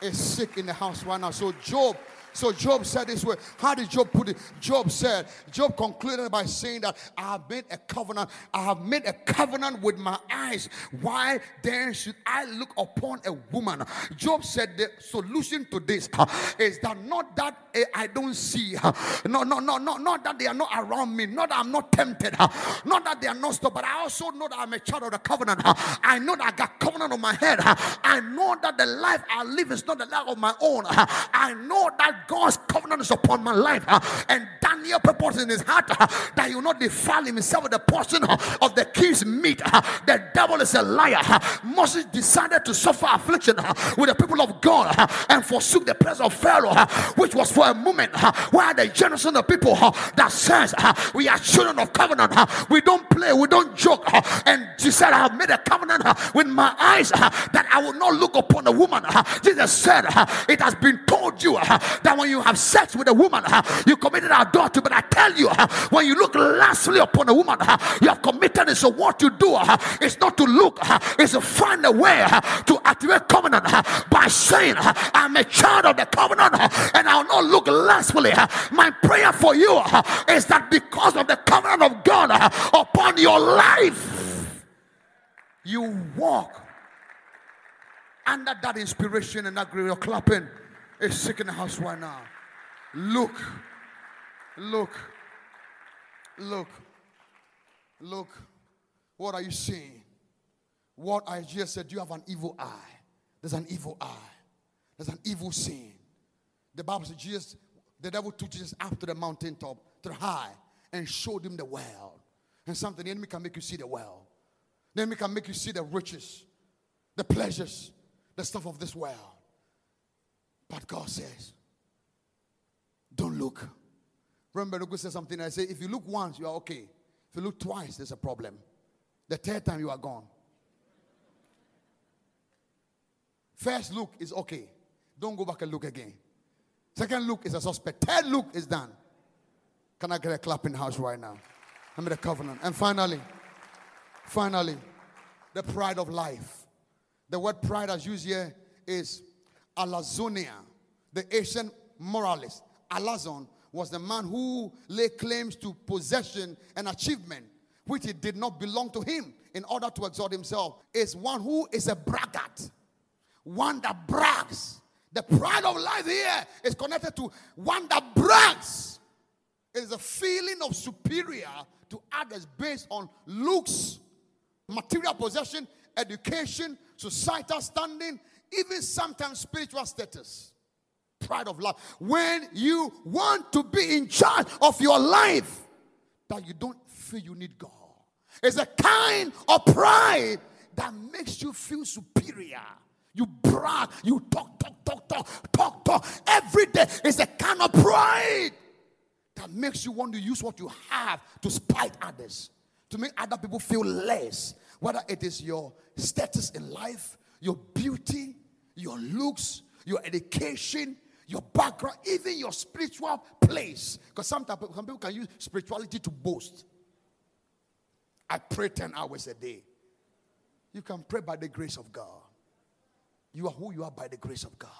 is sick in the house right now. So Job so Job said this way. How did Job put it? Job said, Job concluded by saying that I have made a covenant. I have made a covenant with my eyes. Why then should I look upon a woman? Job said the solution to this is that not that uh, I don't see, no, no, no, no, not that they are not around me, not that I'm not tempted, not that they are not stopped, but I also know that I'm a child of the covenant. I know that I got covenant on my head. I know that the life I live is not the life of my own. I know that God's covenant is upon my life. And Daniel purpose in his heart that he will not defile himself with the portion of the king's meat. The devil is a liar. Moses decided to suffer affliction with the people of God and forsook the presence of Pharaoh, which was for a moment where the generation of people that says we are children of covenant. We don't play, we don't joke. And she said, I have made a covenant with my eyes that I will not look upon a woman. Jesus said, It has been told you that when you have sex with a woman, you committed adultery. But I tell you, when you look lastly upon a woman, you have committed it. So what you do is not to look, is to find a way to activate covenant by saying, I'm a child of the covenant and I'll not look lastly. My prayer for you is that because of the covenant of God upon your life, you walk under that inspiration and that great clapping is sick in the house right now. Look, look, look, look. What are you seeing? What I just said, you have an evil eye. There's an evil eye. There's an evil sin. The Bible says Jesus, the devil took Jesus up to the mountaintop, to the high, and showed him the well. And something the enemy can make you see the well. The enemy can make you see the riches, the pleasures, the stuff of this world. But God says, don't look. Remember, Luke said something. I say, if you look once, you are okay. If you look twice, there's a problem. The third time, you are gone. First look is okay. Don't go back and look again. Second look is a suspect. Third look is done. Can I get a clap in the house right now? I'm in the covenant. And finally, finally, the pride of life. The word pride as used here is Alazonia, the ancient moralist. Alazon was the man who laid claims to possession and achievement, which it did not belong to him in order to exalt himself. Is one who is a braggart, one that brags. The pride of life here is connected to one that brags. It is a feeling of superior to others based on looks material possession, education, societal standing, even sometimes spiritual status. Pride of life. When you want to be in charge of your life, that you don't feel you need God. It's a kind of pride that makes you feel superior. You brag, you talk, talk, talk, talk, talk, talk. Every day is a kind of pride that makes you want to use what you have to spite others, to make other people feel less. Whether it is your status in life, your beauty, your looks, your education, your background, even your spiritual place. Because sometimes some people can use spirituality to boast. I pray 10 hours a day. You can pray by the grace of God. You are who you are by the grace of God.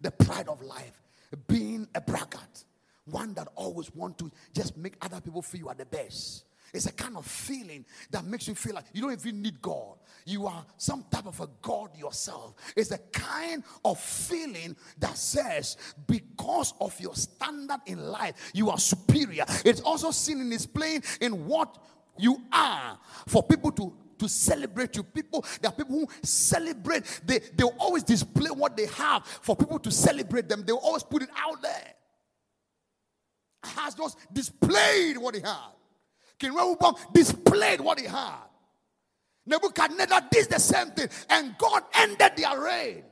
The pride of life, being a braggart, one that always want to just make other people feel you are the best. It's a kind of feeling that makes you feel like you don't even need God. You are some type of a God yourself. It's a kind of feeling that says, because of your standard in life, you are superior. It's also seen in its plain in what you are for people to to celebrate you. People, there are people who celebrate, they, they'll always display what they have for people to celebrate them. They'll always put it out there. Has just displayed what he had. King Rehoboam displayed what he had. Nebuchadnezzar did the same thing, and God ended their reign.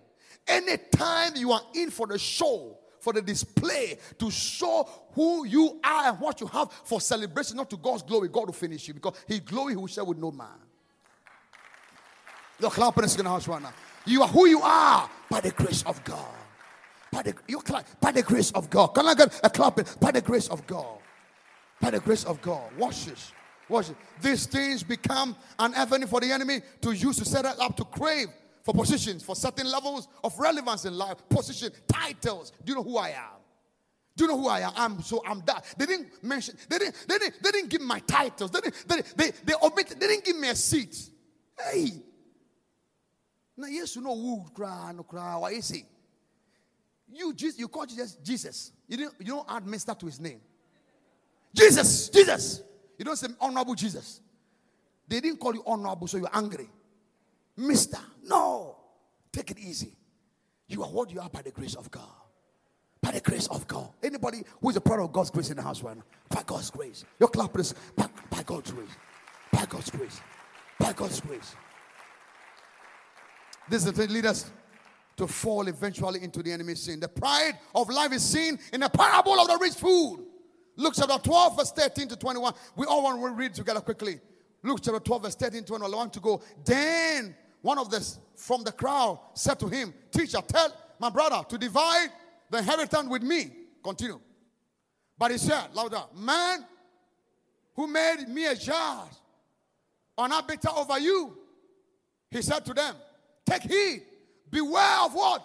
Anytime you are in for the show, for the display, to show who you are and what you have for celebration, not to God's glory, God will finish you because His glory He will share with no man. You're clapping in the house right now. You are who you are by the grace of God. By the, you clap, by the grace of God. Can I get a clapping? By the grace of God. By the grace of God. Watch this. Watch it. These things become an avenue for the enemy to use to set up to crave for positions, for certain levels of relevance in life, position, titles. Do you know who I am? Do you know who I am? I'm so I'm that. They didn't mention, they didn't, they didn't, they didn't give my titles. They didn't, they, they, they omitted, they didn't give me a seat. Hey. Now, yes, you know who cry, no cry. Why is he? You Jesus, you call Jesus Jesus. You didn't, you don't add Mister to his name. Jesus, Jesus. You don't say honorable Jesus. They didn't call you honorable, so you're angry. Mister, no. Take it easy. You are what you are by the grace of God. By the grace of God. Anybody who is a part of God's grace in the house right now? By God's grace. Your clap is by, by God's grace. By God's grace. By God's grace. This is the lead us to fall eventually into the enemy's sin. The pride of life is seen in the parable of the rich fool. Luke chapter 12, verse 13 to 21. We all want to read together quickly. Luke chapter 12, verse 13 to 21. I want to go. Then one of the from the crowd said to him, Teacher, tell my brother to divide the inheritance with me. Continue. But he said, louder, Man who made me a judge on arbiter over you, he said to them, Take heed, beware of what?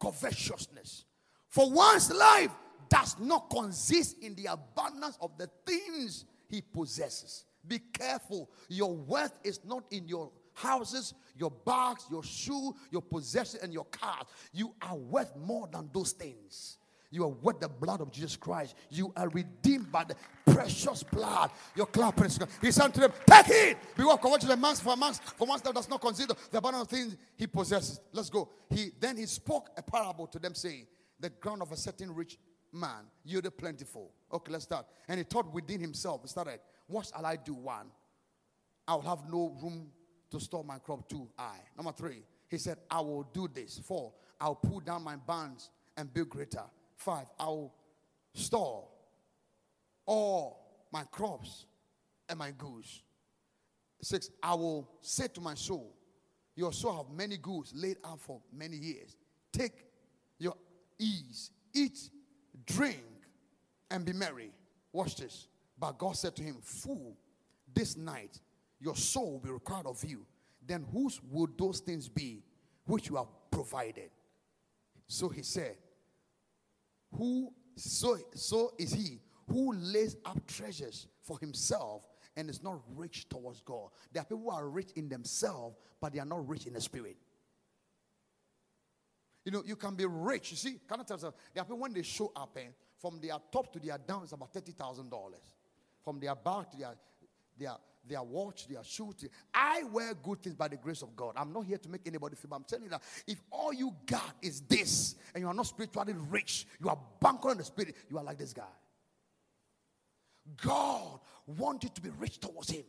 Covetousness. For one's life does not consist in the abundance of the things he possesses. Be careful. Your wealth is not in your houses, your bags, your shoe, your possession, and your cars. You are worth more than those things. You are worth the blood of Jesus Christ. You are redeemed by the precious blood. Your clapping He said to them, Take it. Beware of the man's for man's for man's that does not consider the abundance of things he possesses. Let's go. He then he spoke a parable to them, saying, The ground of a certain rich man you're the plentiful. Okay, let's start. And he thought within himself, he started, What shall I do? One, I'll have no room to store my crop. Two, I. Number three, he said, I will do this. Four, I'll pull down my barns and build greater. Five, I'll store all my crops and my goods. Six, I will say to my soul, Your soul have many goods laid out for many years. Take your ease, eat drink, and be merry. Watch this. But God said to him, Fool, this night your soul will be required of you. Then whose would those things be which you have provided? So he said, Who so so is he who lays up treasures for himself and is not rich towards God. There are people who are rich in themselves, but they are not rich in the spirit. You know, you can be rich. You see, can I tell? There are people when they show up, eh, from their top to their down, it's about thirty thousand dollars. From their back to their their, their watch, their shoes. I wear good things by the grace of God. I'm not here to make anybody feel, I'm telling you that if all you got is this and you are not spiritually rich, you are bankrupt in the spirit, you are like this guy. God wanted to be rich towards Him.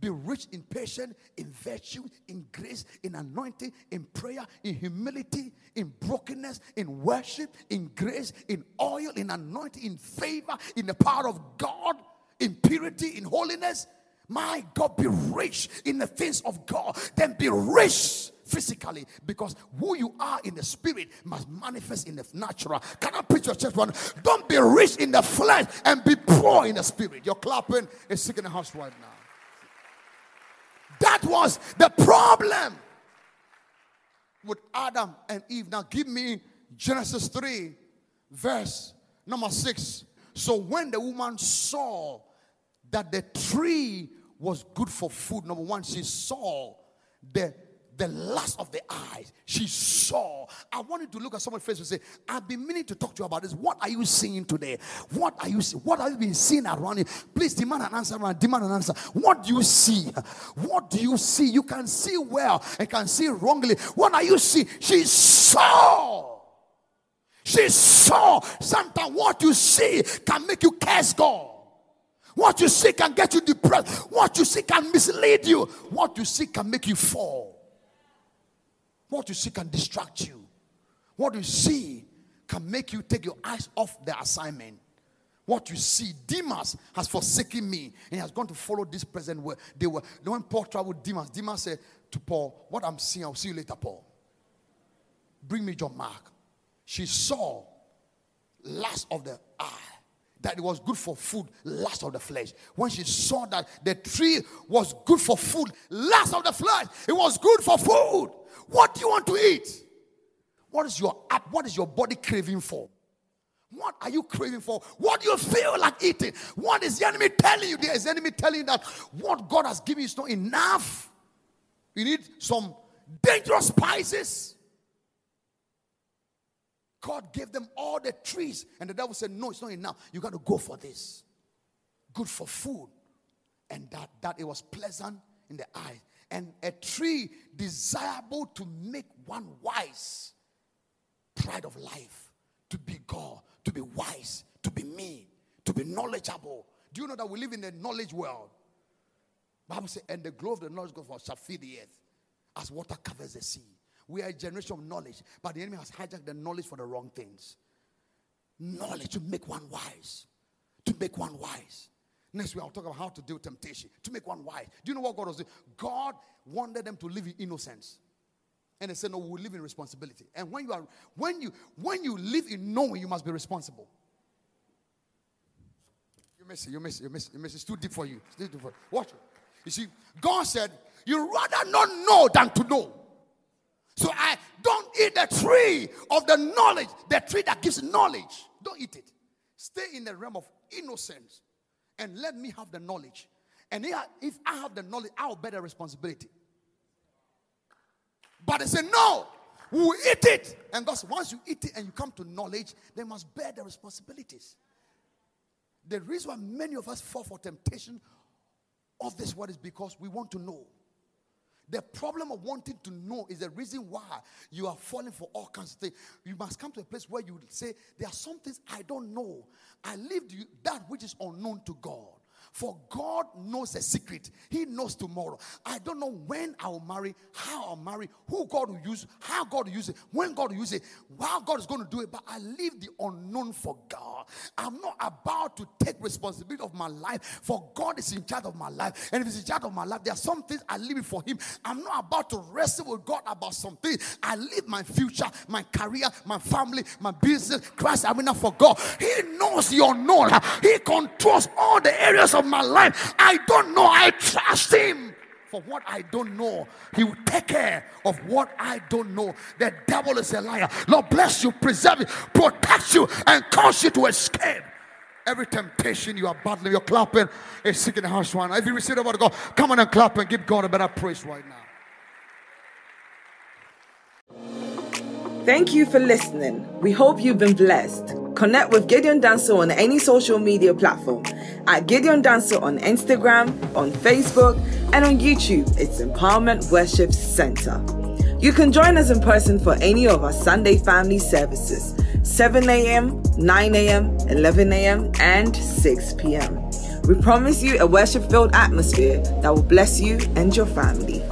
Be rich in patience, in virtue, in grace, in anointing, in prayer, in humility, in brokenness, in worship, in grace, in oil, in anointing, in favor, in the power of God, in purity, in holiness. My God, be rich in the things of God. Then be rich physically because who you are in the spirit must manifest in the natural. Can I preach your church one? Don't be rich in the flesh and be poor in the spirit. You're clapping is sick in the house right now. That was the problem with Adam and Eve. Now, give me Genesis 3, verse number 6. So, when the woman saw that the tree was good for food, number one, she saw the the lust of the eyes. She saw. I wanted to look at someone's face and say, I've been meaning to talk to you about this. What are you seeing today? What are you seeing? What have you been seeing around you? Please demand an answer, man. Demand an answer. What do you see? What do you see? You can see well and can see wrongly. What are you seeing? She saw. She saw. Sometimes what you see can make you curse God. What you see can get you depressed. What you see can mislead you. What you see can make you fall. What you see can distract you. What you see can make you take your eyes off the assignment. What you see, Demas has forsaken me and he has gone to follow this present way. They were when Paul traveled Demas, Demas said to Paul, What I'm seeing, I'll see you later, Paul. Bring me John Mark. She saw last of the eye that it was good for food, last of the flesh. When she saw that the tree was good for food, last of the flesh, it was good for food. What do you want to eat? What is your app? What is your body craving for? What are you craving for? What do you feel like eating? What is the enemy telling you? There is the enemy telling you that what God has given you is not enough. You need some dangerous spices. God gave them all the trees, and the devil said, No, it's not enough. You got to go for this. Good for food. And that, that it was pleasant in the eye and a tree desirable to make one wise. Pride of life, to be God, to be wise, to be me, to be knowledgeable. Do you know that we live in a knowledge world? Bible says, and the glow of the knowledge of God shall fill the earth as water covers the sea. We are a generation of knowledge, but the enemy has hijacked the knowledge for the wrong things. Knowledge to make one wise. To make one wise. Next week, I'll talk about how to deal with temptation to make one wise. Do you know what God was doing? God wanted them to live in innocence. And they said, No, we'll live in responsibility. And when you are when you when you live in knowing, you must be responsible. You miss it, you miss it, you miss it, you miss it. It's too deep for you. It's too deep for you. Watch it. You see, God said, You rather not know than to know. So I don't eat the tree of the knowledge, the tree that gives knowledge. Don't eat it. Stay in the realm of innocence and let me have the knowledge. And if I have the knowledge, I'll bear the responsibility. But they say, no, we will eat it. And thus, once you eat it and you come to knowledge, they must bear the responsibilities. The reason why many of us fall for temptation of this word is because we want to know. The problem of wanting to know is the reason why you are falling for all kinds of things. You must come to a place where you say, There are some things I don't know. I leave that which is unknown to God. For God knows a secret. He knows tomorrow. I don't know when I'll marry, how I'll marry, who God will use, how God will use it, when God will use it, how God is going to do it. But I leave the unknown for God. I'm not about to take responsibility of my life, for God is in charge of my life. And if He's in charge of my life, there are some things I leave it for Him. I'm not about to wrestle with God about something. I leave my future, my career, my family, my business, Christ, I mean, not for God. He knows the unknown. He controls all the areas of my life. I don't know. I trust Him for what I don't know. He will take care of what I don't know. The devil is a liar. Lord bless you, preserve you, protect you, and cause you to escape. Every temptation you are battling, you're clapping, is sick in the right now. If you receive the word of God, come on and clap and give God a better praise right now. Thank you for listening. We hope you've been blessed. Connect with Gideon Danso on any social media platform at Gideon Danso on Instagram, on Facebook, and on YouTube. It's Empowerment Worship Center. You can join us in person for any of our Sunday family services 7 a.m., 9 a.m., 11 a.m., and 6 p.m. We promise you a worship filled atmosphere that will bless you and your family.